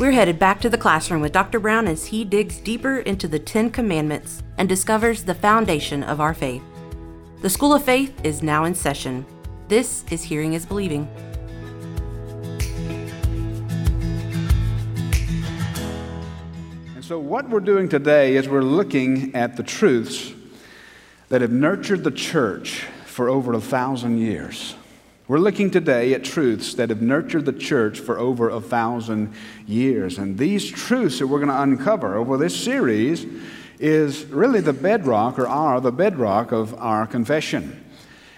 We're headed back to the classroom with Dr. Brown as he digs deeper into the Ten Commandments and discovers the foundation of our faith. The School of Faith is now in session. This is Hearing is Believing. And so, what we're doing today is we're looking at the truths that have nurtured the church for over a thousand years. We're looking today at truths that have nurtured the church for over a thousand years. And these truths that we're going to uncover over this series is really the bedrock, or are the bedrock of our confession.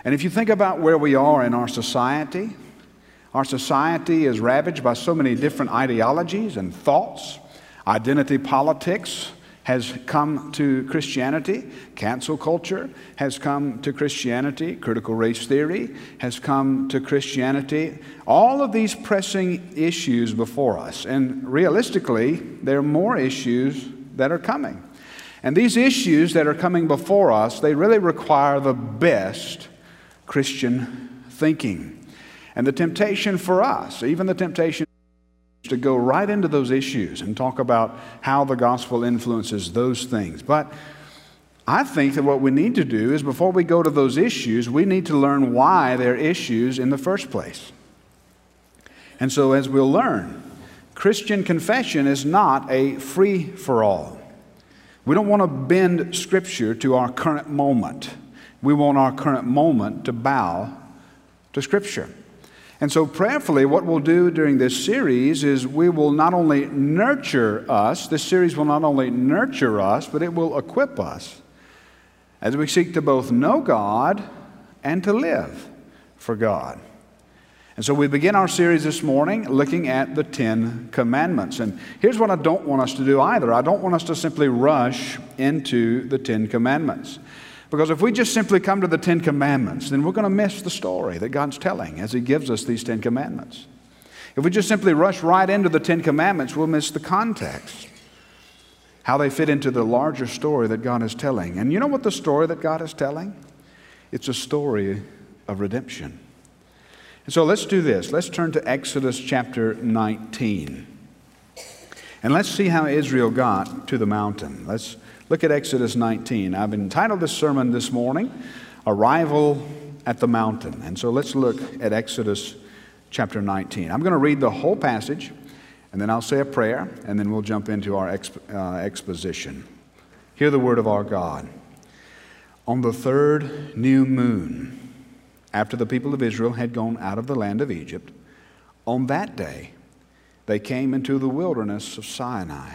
And if you think about where we are in our society, our society is ravaged by so many different ideologies and thoughts, identity politics, has come to Christianity. Cancel culture has come to Christianity. Critical race theory has come to Christianity. All of these pressing issues before us. And realistically, there are more issues that are coming. And these issues that are coming before us, they really require the best Christian thinking. And the temptation for us, even the temptation to go right into those issues and talk about how the gospel influences those things. But I think that what we need to do is before we go to those issues, we need to learn why they're issues in the first place. And so, as we'll learn, Christian confession is not a free for all. We don't want to bend Scripture to our current moment. We want our current moment to bow to Scripture. And so, prayerfully, what we'll do during this series is we will not only nurture us, this series will not only nurture us, but it will equip us as we seek to both know God and to live for God. And so we begin our series this morning looking at the Ten Commandments. And here's what I don't want us to do either I don't want us to simply rush into the Ten Commandments. Because if we just simply come to the Ten Commandments, then we're going to miss the story that God's telling as He gives us these Ten Commandments. If we just simply rush right into the Ten Commandments, we'll miss the context, how they fit into the larger story that God is telling. And you know what the story that God is telling? It's a story of redemption. And so let's do this. Let's turn to Exodus chapter 19. And let's see how Israel got to the mountain. Let's Look at Exodus 19. I've entitled this sermon this morning, Arrival at the Mountain. And so let's look at Exodus chapter 19. I'm going to read the whole passage, and then I'll say a prayer, and then we'll jump into our exp- uh, exposition. Hear the word of our God. On the third new moon, after the people of Israel had gone out of the land of Egypt, on that day they came into the wilderness of Sinai.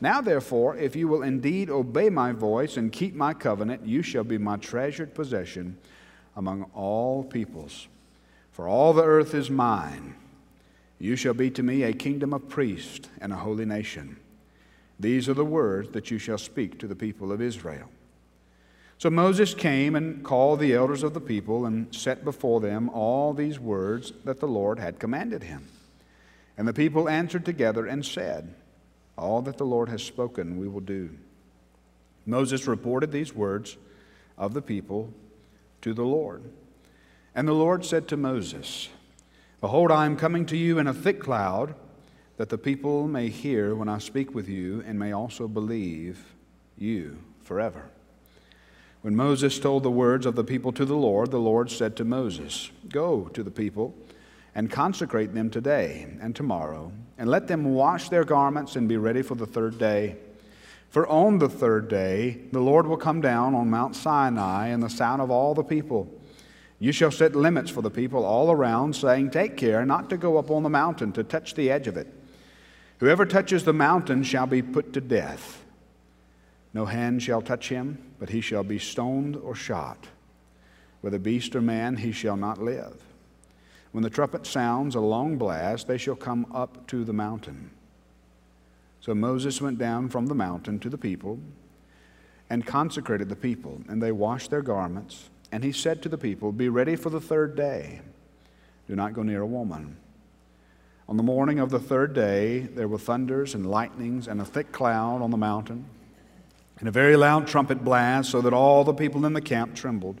Now, therefore, if you will indeed obey my voice and keep my covenant, you shall be my treasured possession among all peoples. For all the earth is mine. You shall be to me a kingdom of priests and a holy nation. These are the words that you shall speak to the people of Israel. So Moses came and called the elders of the people and set before them all these words that the Lord had commanded him. And the people answered together and said, all that the Lord has spoken, we will do. Moses reported these words of the people to the Lord. And the Lord said to Moses, Behold, I am coming to you in a thick cloud, that the people may hear when I speak with you and may also believe you forever. When Moses told the words of the people to the Lord, the Lord said to Moses, Go to the people and consecrate them today and tomorrow, and let them wash their garments and be ready for the third day. For on the third day the Lord will come down on Mount Sinai in the sound of all the people. You shall set limits for the people all around, saying, Take care not to go up on the mountain to touch the edge of it. Whoever touches the mountain shall be put to death. No hand shall touch him, but he shall be stoned or shot. Whether beast or man, he shall not live. When the trumpet sounds a long blast, they shall come up to the mountain. So Moses went down from the mountain to the people and consecrated the people, and they washed their garments. And he said to the people, Be ready for the third day. Do not go near a woman. On the morning of the third day, there were thunders and lightnings and a thick cloud on the mountain, and a very loud trumpet blast, so that all the people in the camp trembled.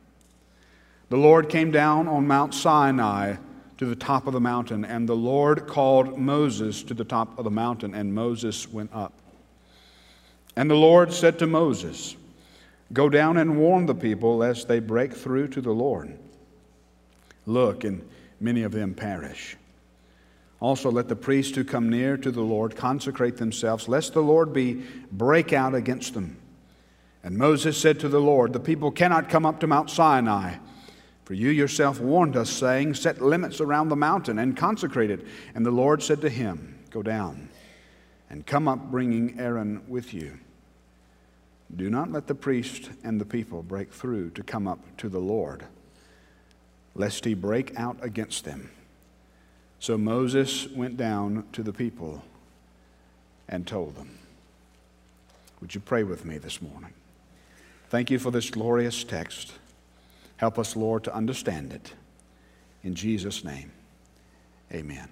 The Lord came down on Mount Sinai to the top of the mountain, and the Lord called Moses to the top of the mountain, and Moses went up. And the Lord said to Moses, Go down and warn the people lest they break through to the Lord. Look, and many of them perish. Also, let the priests who come near to the Lord consecrate themselves, lest the Lord be break out against them. And Moses said to the Lord, The people cannot come up to Mount Sinai. For you yourself warned us, saying, Set limits around the mountain and consecrate it. And the Lord said to him, Go down and come up bringing Aaron with you. Do not let the priest and the people break through to come up to the Lord, lest he break out against them. So Moses went down to the people and told them. Would you pray with me this morning? Thank you for this glorious text. Help us, Lord, to understand it. In Jesus' name, amen.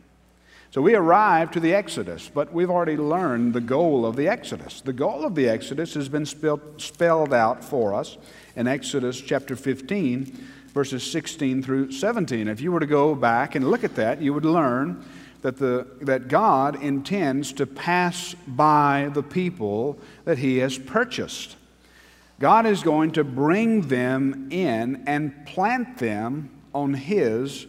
So we arrive to the Exodus, but we've already learned the goal of the Exodus. The goal of the Exodus has been spelled out for us in Exodus chapter 15, verses 16 through 17. If you were to go back and look at that, you would learn that, the, that God intends to pass by the people that He has purchased. God is going to bring them in and plant them on His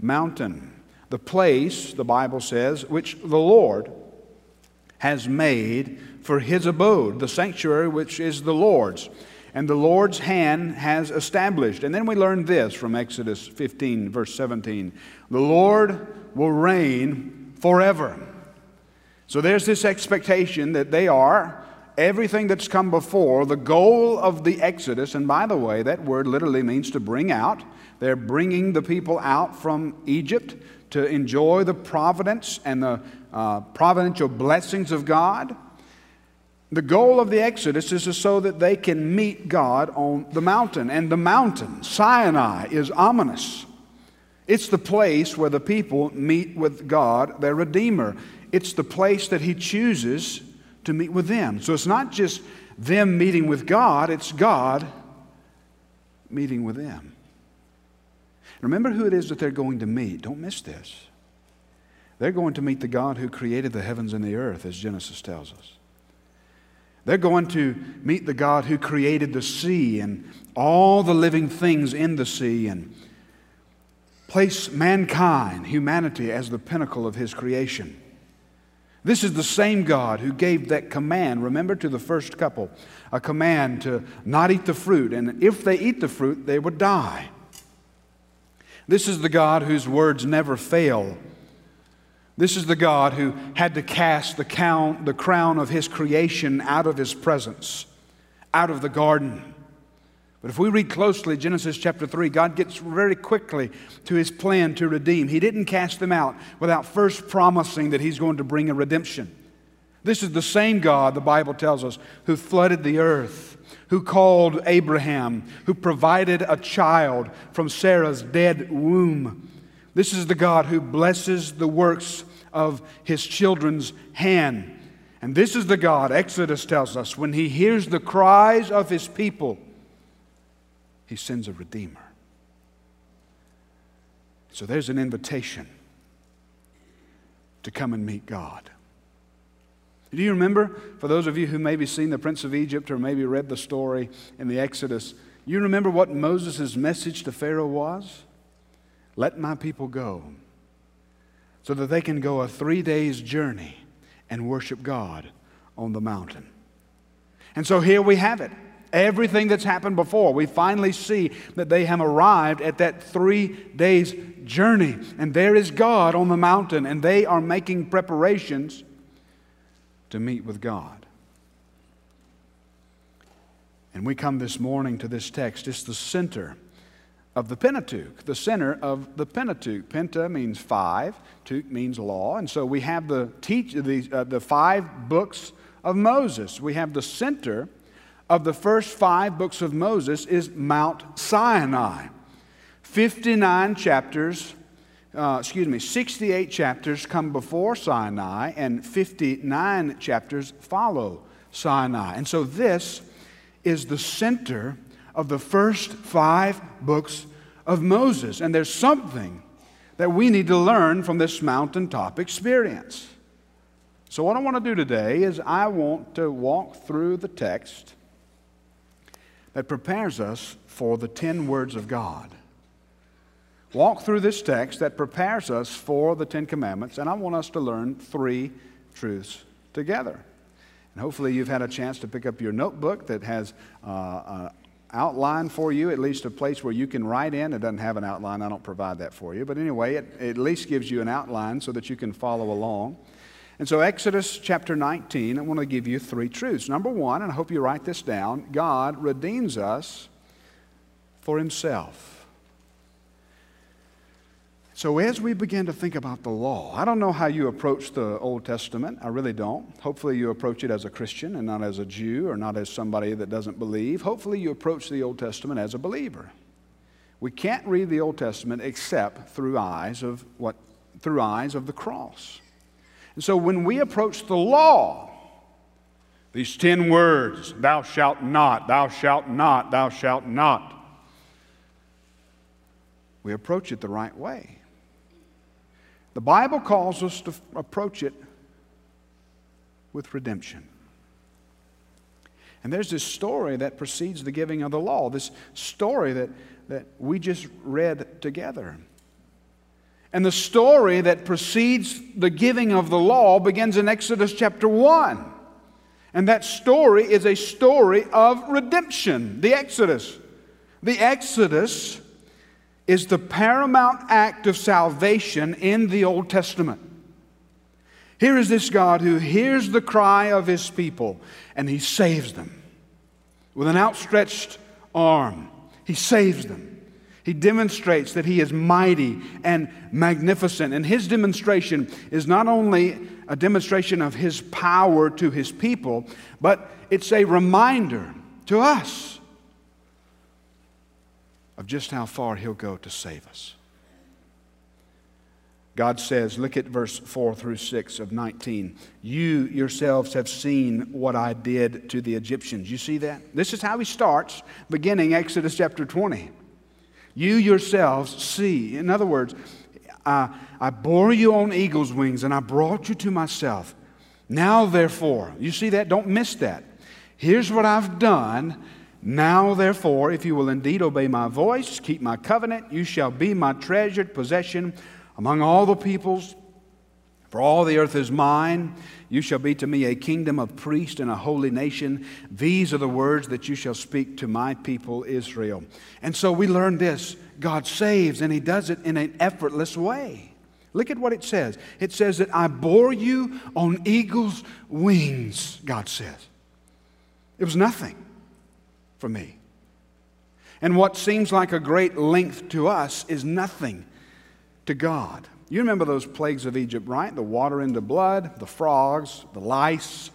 mountain the place, the Bible says, which the Lord has made for his abode, the sanctuary which is the Lord's. And the Lord's hand has established. And then we learn this from Exodus 15, verse 17 the Lord will reign forever. So there's this expectation that they are everything that's come before, the goal of the Exodus, and by the way, that word literally means to bring out. They're bringing the people out from Egypt to enjoy the providence and the uh, providential blessings of God. The goal of the Exodus is so that they can meet God on the mountain. And the mountain, Sinai, is ominous. It's the place where the people meet with God, their Redeemer. It's the place that He chooses to meet with them. So it's not just them meeting with God, it's God meeting with them. Remember who it is that they're going to meet. Don't miss this. They're going to meet the God who created the heavens and the earth, as Genesis tells us. They're going to meet the God who created the sea and all the living things in the sea and place mankind, humanity, as the pinnacle of his creation. This is the same God who gave that command, remember, to the first couple a command to not eat the fruit, and if they eat the fruit, they would die. This is the God whose words never fail. This is the God who had to cast the, crown of his creation out of his presence, out of the garden. But if we read closely Genesis chapter 3, God gets very quickly to his plan to redeem. He didn't cast them out without first promising that he's going to bring a redemption. This is the same God, the Bible tells us, who flooded the earth who called Abraham, who provided a child from Sarah's dead womb. This is the God who blesses the works of his children's hand. And this is the God, Exodus tells us, when he hears the cries of his people, he sends a redeemer. So there's an invitation to come and meet God. Do you remember, for those of you who maybe seen the Prince of Egypt or maybe read the story in the Exodus, you remember what Moses' message to Pharaoh was? Let my people go so that they can go a three days journey and worship God on the mountain. And so here we have it. Everything that's happened before, we finally see that they have arrived at that three days journey. And there is God on the mountain, and they are making preparations to meet with God. And we come this morning to this text. It's the center of the Pentateuch, the center of the Pentateuch. Penta means five, Tuch means law. And so we have the, teach, the, uh, the five books of Moses. We have the center of the first five books of Moses is Mount Sinai. 59 chapters, uh, excuse me, 68 chapters come before Sinai, and 59 chapters follow Sinai. And so this is the center of the first five books of Moses. And there's something that we need to learn from this mountaintop experience. So, what I want to do today is I want to walk through the text that prepares us for the 10 words of God. Walk through this text that prepares us for the Ten Commandments, and I want us to learn three truths together. And hopefully, you've had a chance to pick up your notebook that has uh, an outline for you, at least a place where you can write in. It doesn't have an outline, I don't provide that for you. But anyway, it, it at least gives you an outline so that you can follow along. And so, Exodus chapter 19, I want to give you three truths. Number one, and I hope you write this down God redeems us for himself. So, as we begin to think about the law, I don't know how you approach the Old Testament. I really don't. Hopefully, you approach it as a Christian and not as a Jew or not as somebody that doesn't believe. Hopefully, you approach the Old Testament as a believer. We can't read the Old Testament except through eyes of what? Through eyes of the cross. And so, when we approach the law, these 10 words, thou shalt not, thou shalt not, thou shalt not, we approach it the right way. The Bible calls us to approach it with redemption. And there's this story that precedes the giving of the law, this story that, that we just read together. And the story that precedes the giving of the law begins in Exodus chapter 1. And that story is a story of redemption, the Exodus. The Exodus is the paramount act of salvation in the Old Testament. Here is this God who hears the cry of his people and he saves them with an outstretched arm. He saves them. He demonstrates that he is mighty and magnificent. And his demonstration is not only a demonstration of his power to his people, but it's a reminder to us of just how far He'll go to save us. God says, look at verse 4 through 6 of 19. You yourselves have seen what I did to the Egyptians. You see that? This is how he starts, beginning Exodus chapter 20. You yourselves see. In other words, I, I bore you on eagle's wings and I brought you to myself. Now, therefore, you see that? Don't miss that. Here's what I've done now, therefore, if you will indeed obey my voice, keep my covenant, you shall be my treasured possession among all the peoples. For all the earth is mine. You shall be to me a kingdom of priests and a holy nation. These are the words that you shall speak to my people Israel. And so we learn this God saves, and He does it in an effortless way. Look at what it says. It says that I bore you on eagle's wings, God says. It was nothing for me. And what seems like a great length to us is nothing to God. You remember those plagues of Egypt, right? The water into blood, the frogs, the lice,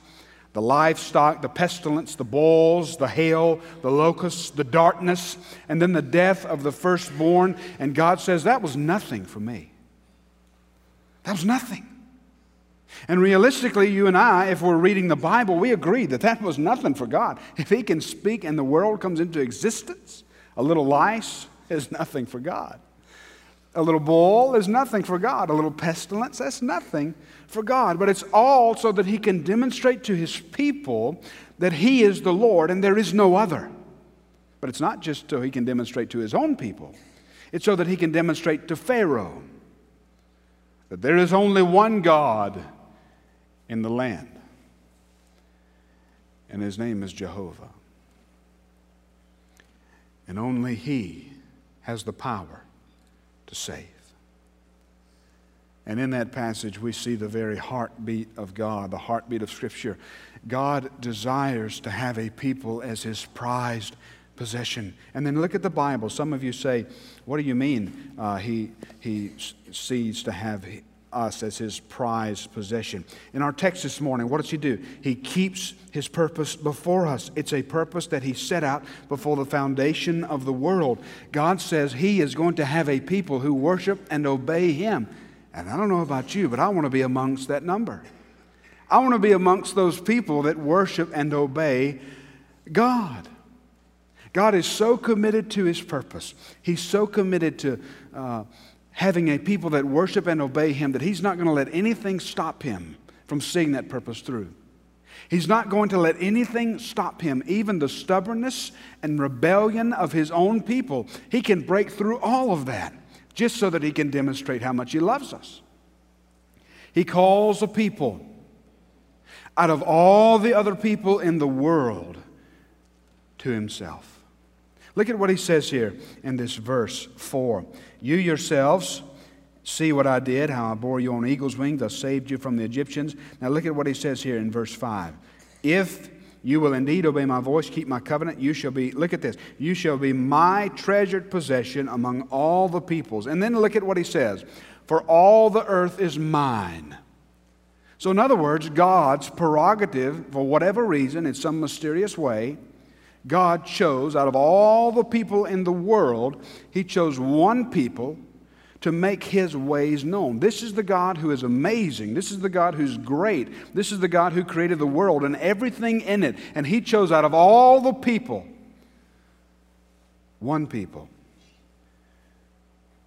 the livestock, the pestilence, the boils, the hail, the locusts, the darkness, and then the death of the firstborn. And God says, That was nothing for me. That was nothing. And realistically, you and I, if we're reading the Bible, we agree that that was nothing for God. If He can speak and the world comes into existence, a little lice is nothing for God. A little boil is nothing for God. A little pestilence, that's nothing for God. But it's all so that He can demonstrate to His people that He is the Lord and there is no other. But it's not just so He can demonstrate to His own people, it's so that He can demonstrate to Pharaoh that there is only one God in the land. and his name is Jehovah. And only he has the power to save. And in that passage, we see the very heartbeat of God, the heartbeat of Scripture. God desires to have a people as his prized possession. And then look at the Bible. Some of you say, What do you mean uh, he, he sees to have us as his prized possession? In our text this morning, what does he do? He keeps his purpose before us. It's a purpose that he set out before the foundation of the world. God says he is going to have a people who worship and obey him. And I don't know about you, but I want to be amongst that number. I want to be amongst those people that worship and obey God. God is so committed to his purpose. He's so committed to uh, having a people that worship and obey him that he's not going to let anything stop him from seeing that purpose through. He's not going to let anything stop him, even the stubbornness and rebellion of his own people. He can break through all of that just so that he can demonstrate how much he loves us. He calls a people out of all the other people in the world to himself. Look at what he says here in this verse 4. You yourselves see what I did, how I bore you on eagle's wings, I saved you from the Egyptians. Now look at what he says here in verse 5. If you will indeed obey my voice, keep my covenant. You shall be, look at this, you shall be my treasured possession among all the peoples. And then look at what he says For all the earth is mine. So, in other words, God's prerogative, for whatever reason, in some mysterious way, God chose out of all the people in the world, He chose one people to make his ways known. This is the God who is amazing. This is the God who's great. This is the God who created the world and everything in it. And he chose out of all the people one people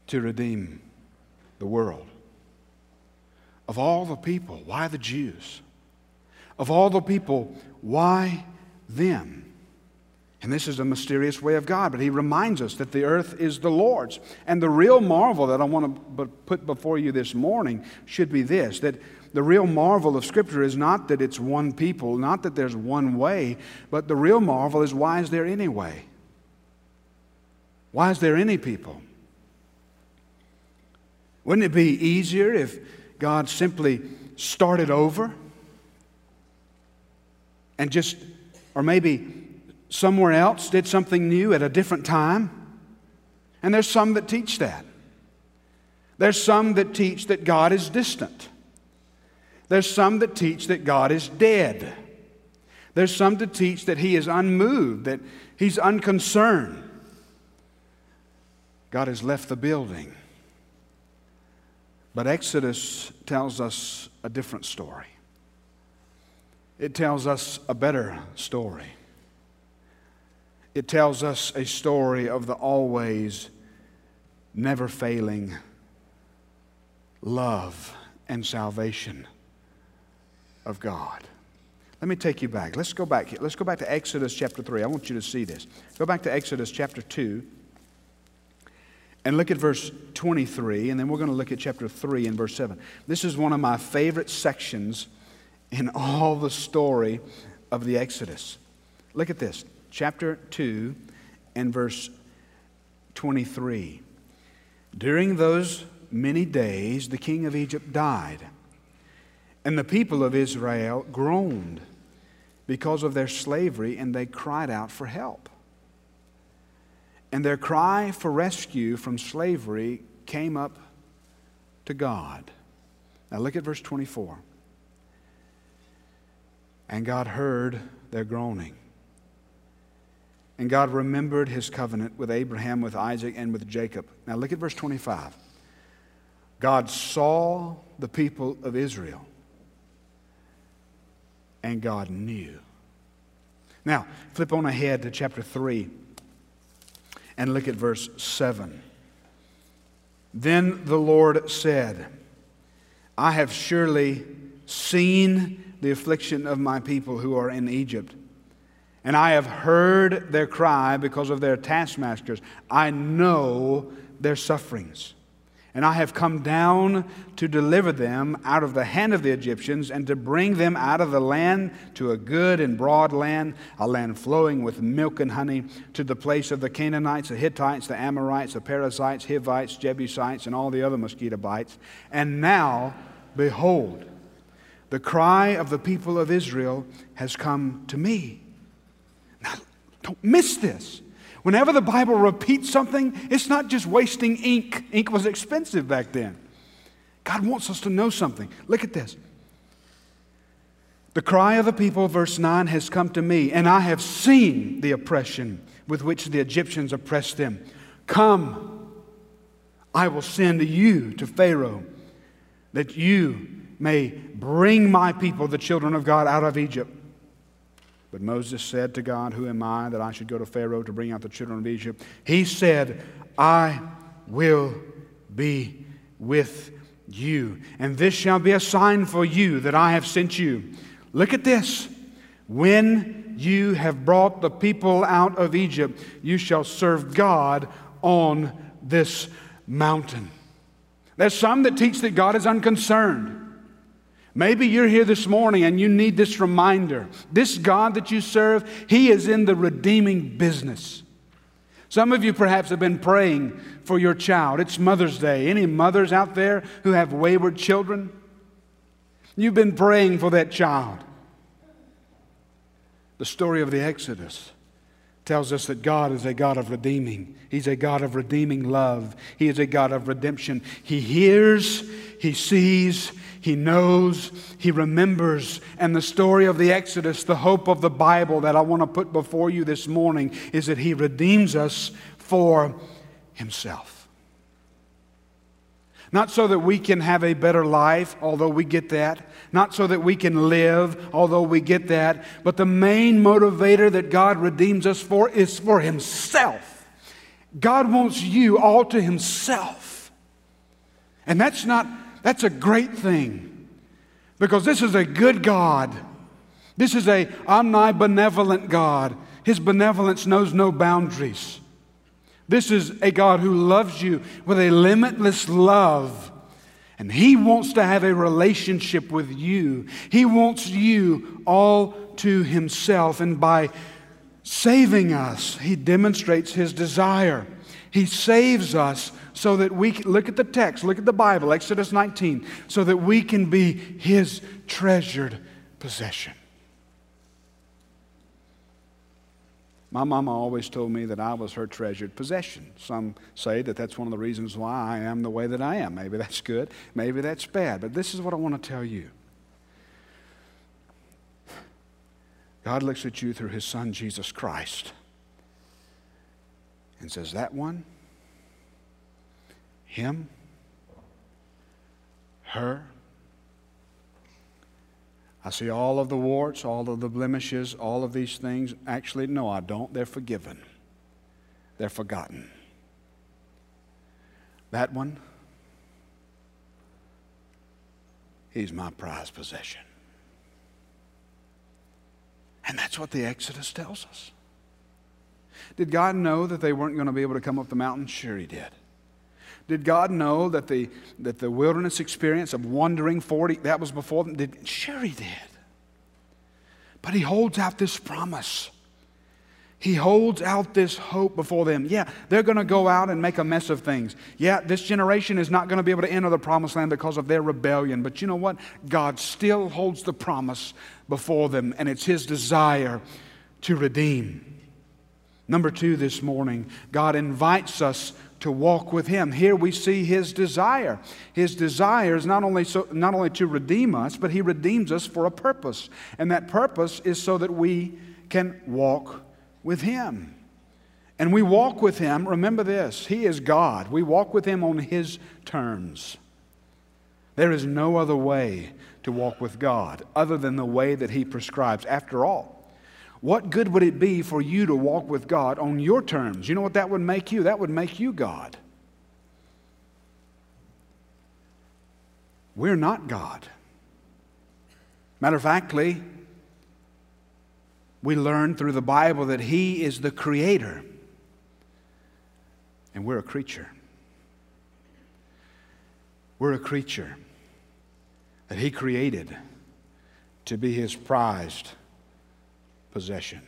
to redeem the world. Of all the people, why the Jews? Of all the people, why them? And this is a mysterious way of God, but He reminds us that the earth is the Lord's. And the real marvel that I want to put before you this morning should be this that the real marvel of Scripture is not that it's one people, not that there's one way, but the real marvel is why is there any way? Why is there any people? Wouldn't it be easier if God simply started over and just, or maybe somewhere else did something new at a different time. And there's some that teach that. There's some that teach that God is distant. There's some that teach that God is dead. There's some to teach that He is unmoved, that He's unconcerned. God has left the building. But Exodus tells us a different story. It tells us a better story it tells us a story of the always, never failing love and salvation of God. Let me take you back. Let's go back. Let's go back to Exodus chapter 3. I want you to see this. Go back to Exodus chapter 2 and look at verse 23, and then we're going to look at chapter 3 and verse 7. This is one of my favorite sections in all the story of the Exodus. Look at this chapter 2 and verse 23. During those many days, the king of Egypt died, and the people of Israel groaned because of their slavery, and they cried out for help. And their cry for rescue from slavery came up to God. Now look at verse 24. And God heard their groaning. And God remembered his covenant with Abraham, with Isaac, and with Jacob. Now look at verse 25. God saw the people of Israel, and God knew. Now, flip on ahead to chapter 3 and look at verse 7. Then the Lord said, I have surely seen the affliction of my people who are in Egypt and I have heard their cry because of their taskmasters. I know their sufferings. And I have come down to deliver them out of the hand of the Egyptians and to bring them out of the land to a good and broad land, a land flowing with milk and honey, to the place of the Canaanites, the Hittites, the Amorites, the Perizzites, Hivites, Jebusites, and all the other mosquito bites. And now, behold, the cry of the people of Israel has come to me. Don't miss this. Whenever the Bible repeats something, it's not just wasting ink. Ink was expensive back then. God wants us to know something. Look at this. The cry of the people, verse 9, has come to me, and I have seen the oppression with which the Egyptians oppressed them. Come, I will send you to Pharaoh, that you may bring my people, the children of God, out of Egypt. But Moses said to God, Who am I that I should go to Pharaoh to bring out the children of Egypt? He said, I will be with you. And this shall be a sign for you that I have sent you. Look at this. When you have brought the people out of Egypt, you shall serve God on this mountain. There's some that teach that God is unconcerned. Maybe you're here this morning and you need this reminder. This God that you serve, He is in the redeeming business. Some of you perhaps have been praying for your child. It's Mother's Day. Any mothers out there who have wayward children? You've been praying for that child. The story of the Exodus tells us that God is a God of redeeming. He's a God of redeeming love. He is a God of redemption. He hears, He sees, he knows, he remembers. And the story of the Exodus, the hope of the Bible that I want to put before you this morning, is that he redeems us for himself. Not so that we can have a better life, although we get that. Not so that we can live, although we get that. But the main motivator that God redeems us for is for Himself. God wants you all to Himself. And that's not that's a great thing because this is a good God. This is a omnibenevolent God. His benevolence knows no boundaries. This is a God who loves you with a limitless love. And He wants to have a relationship with you. He wants you all to Himself. And by saving us, He demonstrates His desire. He saves us so that we can, look at the text, look at the Bible, Exodus 19, so that we can be His treasured possession. My mama always told me that I was her treasured possession. Some say that that's one of the reasons why I am the way that I am. Maybe that's good, maybe that's bad. But this is what I want to tell you God looks at you through His Son, Jesus Christ and says, That one, him, her. I see all of the warts, all of the blemishes, all of these things. Actually, no, I don't. They're forgiven, they're forgotten. That one, he's my prized possession. And that's what the Exodus tells us. Did God know that they weren't going to be able to come up the mountain? Sure, He did. Did God know that the, that the wilderness experience of wandering 40, that was before them? Did, sure, He did. But He holds out this promise. He holds out this hope before them. Yeah, they're going to go out and make a mess of things. Yeah, this generation is not going to be able to enter the promised land because of their rebellion. But you know what? God still holds the promise before them, and it's His desire to redeem. Number two, this morning, God invites us to walk with Him. Here we see His desire. His desire is not only, so, not only to redeem us, but He redeems us for a purpose. And that purpose is so that we can walk with Him. And we walk with Him, remember this He is God. We walk with Him on His terms. There is no other way to walk with God other than the way that He prescribes. After all, what good would it be for you to walk with God on your terms? You know what that would make you? That would make you God. We're not God. Matter of factly, we learn through the Bible that He is the creator and we're a creature. We're a creature that He created to be His prized possession.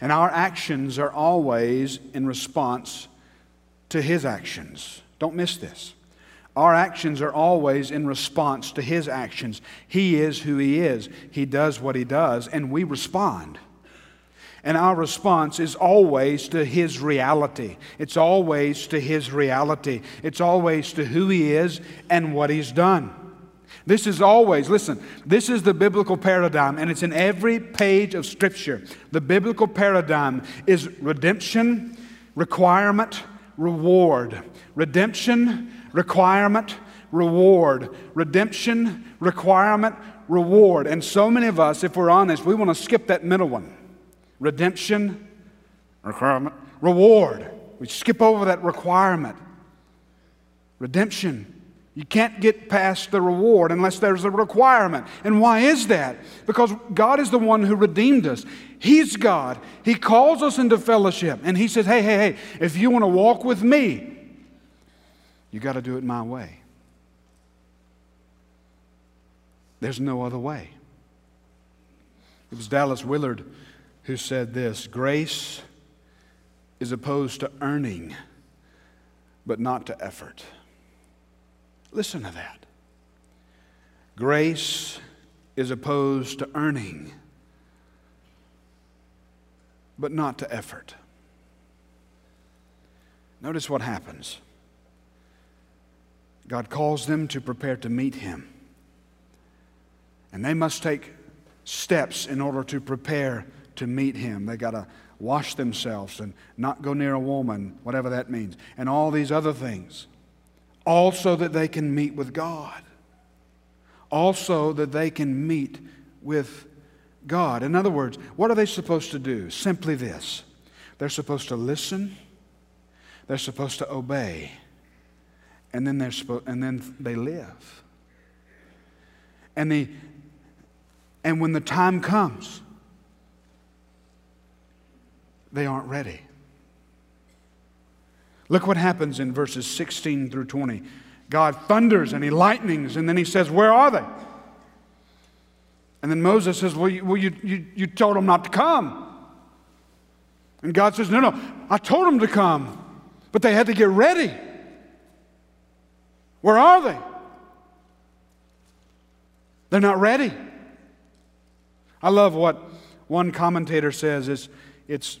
And our actions are always in response to His actions. Don't miss this. Our actions are always in response to His actions. He is who He is, He does what He does, and we respond. And our response is always to His reality. It's always to His reality. It's always to who He is and what He's done. This is always, listen, this is the biblical paradigm, and it's in every page of Scripture. The biblical paradigm is redemption, requirement, reward. Redemption, requirement, reward. Redemption, requirement, reward. And so many of us, if we're honest, we want to skip that middle one redemption, requirement, reward. We skip over that requirement. Redemption, you can't get past the reward unless there's a requirement. And why is that? Because God is the one who redeemed us. He's God. He calls us into fellowship. And He says, hey, hey, hey, if you want to walk with me, you got to do it my way. There's no other way. It was Dallas Willard who said this Grace is opposed to earning, but not to effort. Listen to that. Grace is opposed to earning, but not to effort. Notice what happens. God calls them to prepare to meet Him. And they must take steps in order to prepare to meet Him. They got to wash themselves and not go near a woman, whatever that means, and all these other things also that they can meet with God, also that they can meet with God. In other words, what are they supposed to do? Simply this they're supposed to listen, they're supposed to obey, and then, they're supposed, and then they live. And, the, and when the time comes, they aren't ready. Look what happens in verses 16 through 20. God thunders and he lightnings, and then he says, Where are they? And then Moses says, Well, you, well, you, you, you told them not to come. And God says, No, no, I told them to come, but they had to get ready. Where are they? They're not ready. I love what one commentator says. It's, it's,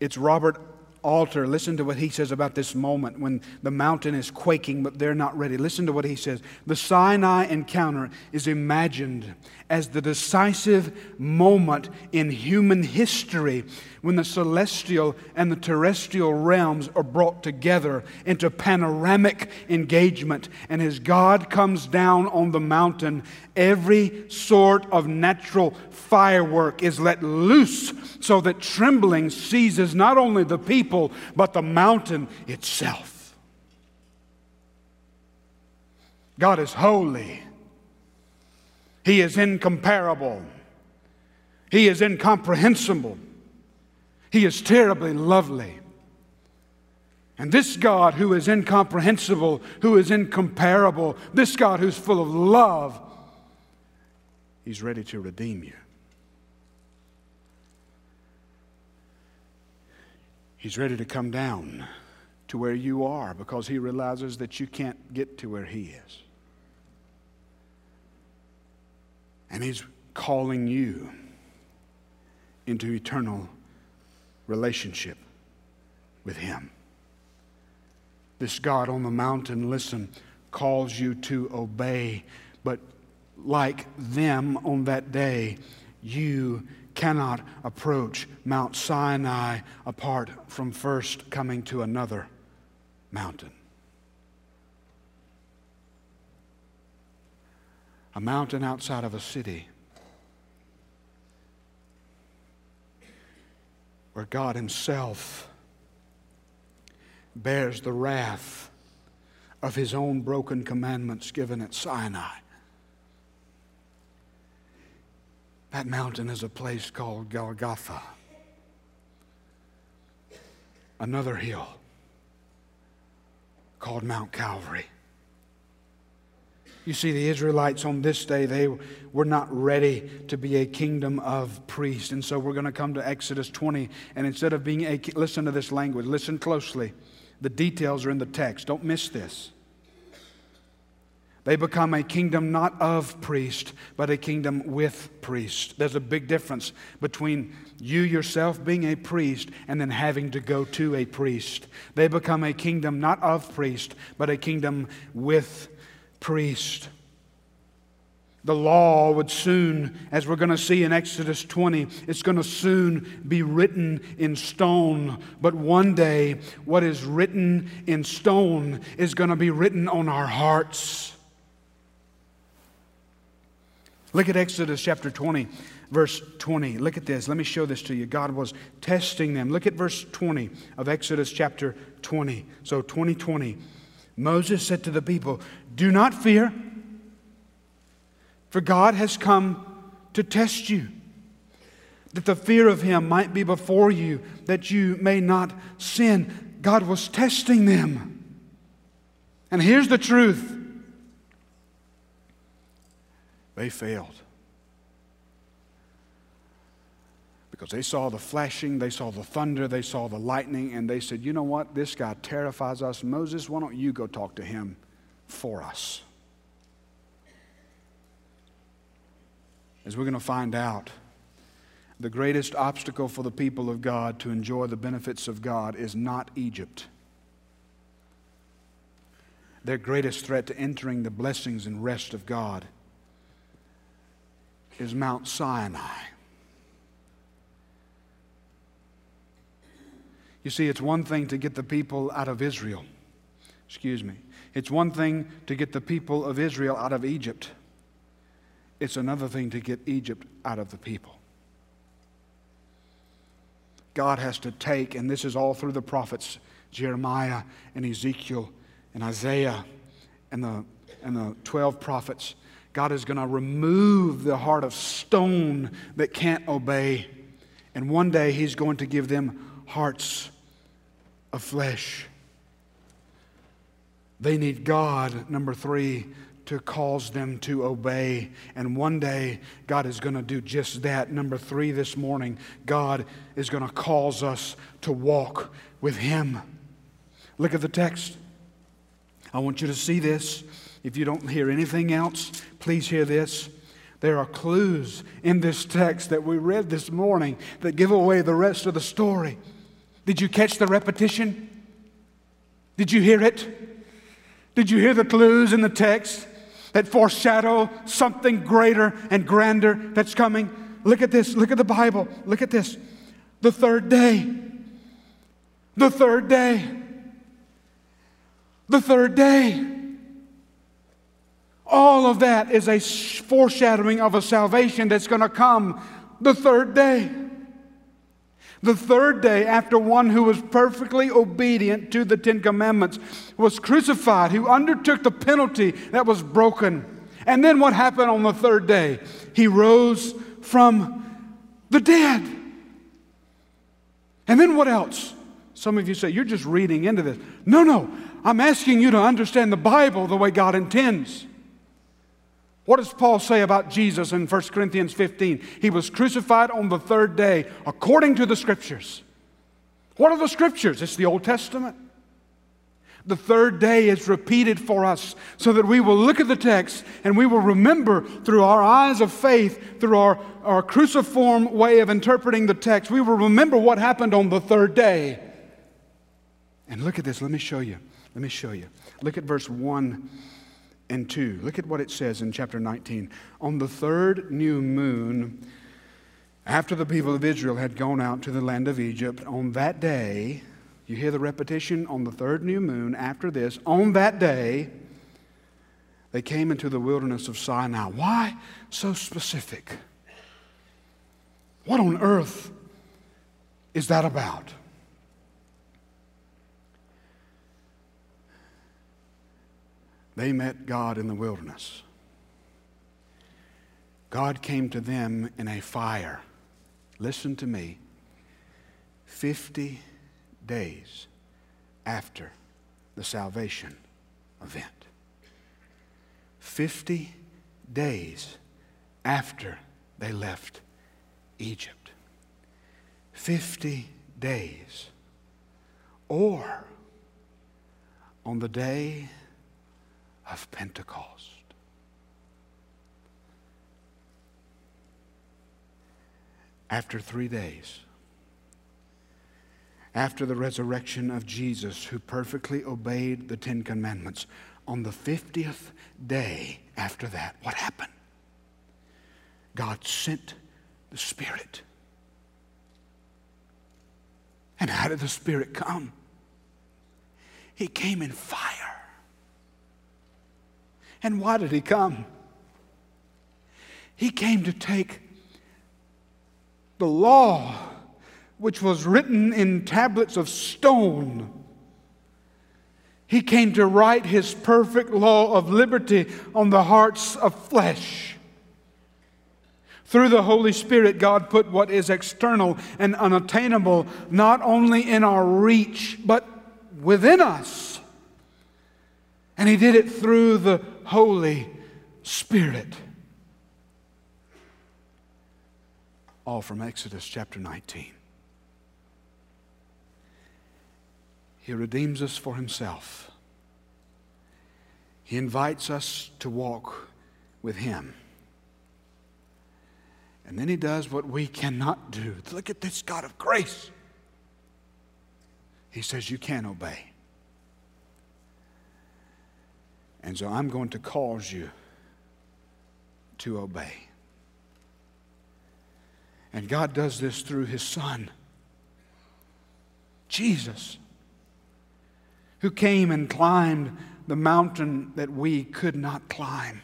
it's Robert Alter, listen to what he says about this moment when the mountain is quaking, but they're not ready. Listen to what he says. The Sinai encounter is imagined as the decisive moment in human history when the celestial and the terrestrial realms are brought together into panoramic engagement. And as God comes down on the mountain, every sort of natural firework is let loose so that trembling seizes not only the people, but the mountain itself. God is holy. He is incomparable. He is incomprehensible. He is terribly lovely. And this God who is incomprehensible, who is incomparable, this God who's full of love, He's ready to redeem you. He's ready to come down to where you are because he realizes that you can't get to where he is. And he's calling you into eternal relationship with him. This God on the mountain, listen, calls you to obey, but like them on that day, you cannot approach Mount Sinai apart from first coming to another mountain. A mountain outside of a city where God Himself bears the wrath of His own broken commandments given at Sinai. That mountain is a place called Golgotha, another hill called Mount Calvary. You see, the Israelites on this day, they were not ready to be a kingdom of priests. And so we're going to come to Exodus 20. And instead of being a, listen to this language, listen closely. The details are in the text. Don't miss this. They become a kingdom not of priest, but a kingdom with priest. There's a big difference between you yourself being a priest and then having to go to a priest. They become a kingdom not of priest, but a kingdom with priest. The law would soon, as we're going to see in Exodus 20, it's going to soon be written in stone. But one day, what is written in stone is going to be written on our hearts. Look at Exodus chapter 20, verse 20. Look at this. Let me show this to you. God was testing them. Look at verse 20 of Exodus chapter 20. So, 2020. Moses said to the people, Do not fear. For God has come to test you, that the fear of Him might be before you, that you may not sin. God was testing them. And here's the truth they failed. Because they saw the flashing, they saw the thunder, they saw the lightning, and they said, You know what? This guy terrifies us. Moses, why don't you go talk to him for us? As we're going to find out, the greatest obstacle for the people of God to enjoy the benefits of God is not Egypt. Their greatest threat to entering the blessings and rest of God is Mount Sinai. You see, it's one thing to get the people out of Israel. Excuse me. It's one thing to get the people of Israel out of Egypt. It's another thing to get Egypt out of the people. God has to take, and this is all through the prophets Jeremiah and Ezekiel and Isaiah and the, and the 12 prophets. God is going to remove the heart of stone that can't obey. And one day He's going to give them hearts of flesh. They need God, number three, to cause them to obey. And one day, God is going to do just that. Number three this morning, God is going to cause us to walk with Him. Look at the text. I want you to see this. If you don't hear anything else, please hear this. There are clues in this text that we read this morning that give away the rest of the story. Did you catch the repetition? Did you hear it? Did you hear the clues in the text? that foreshadow something greater and grander that's coming. Look at this. Look at the Bible. Look at this. The third day. The third day. The third day. All of that is a foreshadowing of a salvation that's going to come the third day. The third day, after one who was perfectly obedient to the Ten Commandments was crucified, who undertook the penalty that was broken. And then what happened on the third day? He rose from the dead. And then what else? Some of you say, You're just reading into this. No, no. I'm asking you to understand the Bible the way God intends. What does Paul say about Jesus in 1 Corinthians 15? He was crucified on the third day according to the scriptures. What are the scriptures? It's the Old Testament. The third day is repeated for us so that we will look at the text and we will remember through our eyes of faith, through our, our cruciform way of interpreting the text, we will remember what happened on the third day. And look at this. Let me show you. Let me show you. Look at verse 1 and 2. Look at what it says in chapter 19. On the third new moon, after the people of Israel had gone out to the land of Egypt, on that day, you hear the repetition on the third new moon after this, on that day, they came into the wilderness of Sinai. Why so specific? What on earth is that about? They met God in the wilderness. God came to them in a fire. Listen to me. 50 days after the salvation event. 50 days after they left Egypt. 50 days. Or on the day of Pentecost. After three days, after the resurrection of Jesus, who perfectly obeyed the Ten Commandments, on the 50th day after that, what happened? God sent the Spirit. And how did the Spirit come? He came in fire. And why did He come? He came to take the law, which was written in tablets of stone. He came to write His perfect law of liberty on the hearts of flesh. Through the Holy Spirit, God put what is external and unattainable not only in our reach, but within us. And He did it through the Holy Spirit. All from Exodus chapter 19. He redeems us for Himself. He invites us to walk with Him. And then He does what we cannot do. Look at this God of grace. He says, You can't obey. And so I'm going to cause you to obey. And God does this through His Son, Jesus, who came and climbed the mountain that we could not climb.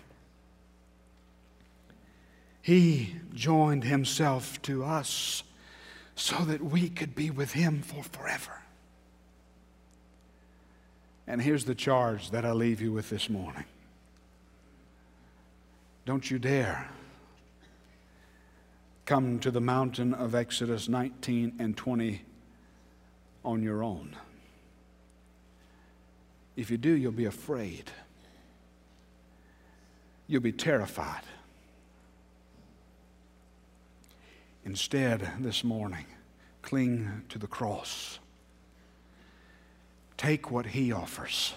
He joined Himself to us so that we could be with Him for forever. And here's the charge that I leave you with this morning. Don't you dare come to the mountain of Exodus 19 and 20 on your own. If you do, you'll be afraid. You'll be terrified. Instead, this morning, cling to the cross. Take what He offers.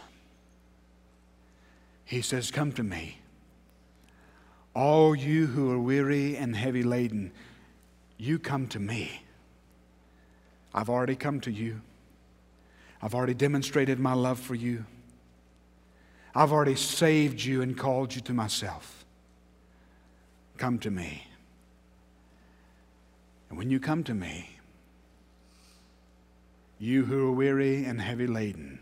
He says, Come to me. All you who are weary and heavy laden, you come to me. I've already come to you. I've already demonstrated my love for you. I've already saved you and called you to myself. Come to me. And when you come to me, you who are weary and heavy laden,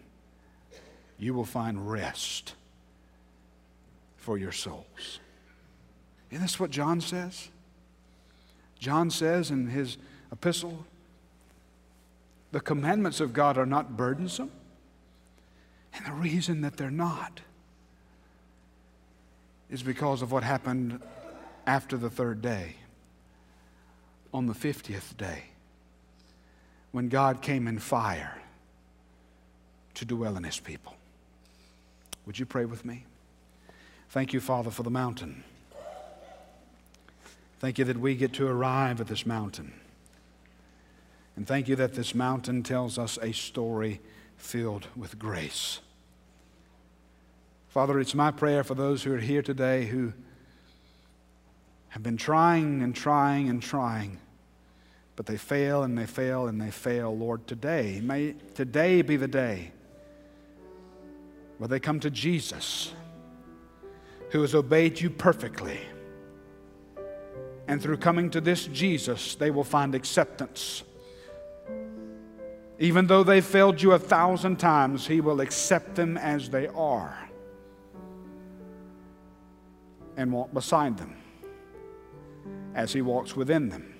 you will find rest for your souls. Isn't this what John says? John says in his epistle, the commandments of God are not burdensome. And the reason that they're not is because of what happened after the third day, on the 50th day when God came in fire to dwell in his people. Would you pray with me? Thank you, Father, for the mountain. Thank you that we get to arrive at this mountain. And thank you that this mountain tells us a story filled with grace. Father, it's my prayer for those who are here today who have been trying and trying and trying but they fail and they fail and they fail. Lord, today, may today be the day where they come to Jesus, who has obeyed you perfectly. And through coming to this Jesus, they will find acceptance. Even though they failed you a thousand times, He will accept them as they are and walk beside them as He walks within them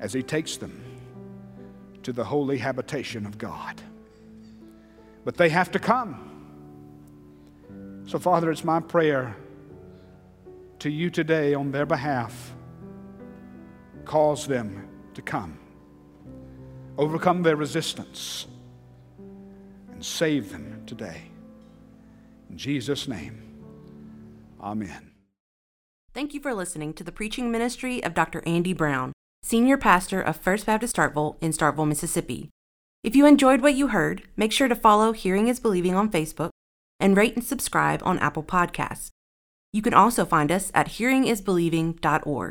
as He takes them to the holy habitation of God. But they have to come. So, Father, it's my prayer to you today on their behalf. Cause them to come, overcome their resistance, and save them today. In Jesus' name, amen. Thank you for listening to the preaching ministry of Dr. Andy Brown, Senior Pastor of First Baptist Starkville in Starkville, Mississippi. If you enjoyed what you heard, make sure to follow Hearing is Believing on Facebook and rate and subscribe on Apple Podcasts. You can also find us at hearingisbelieving.org.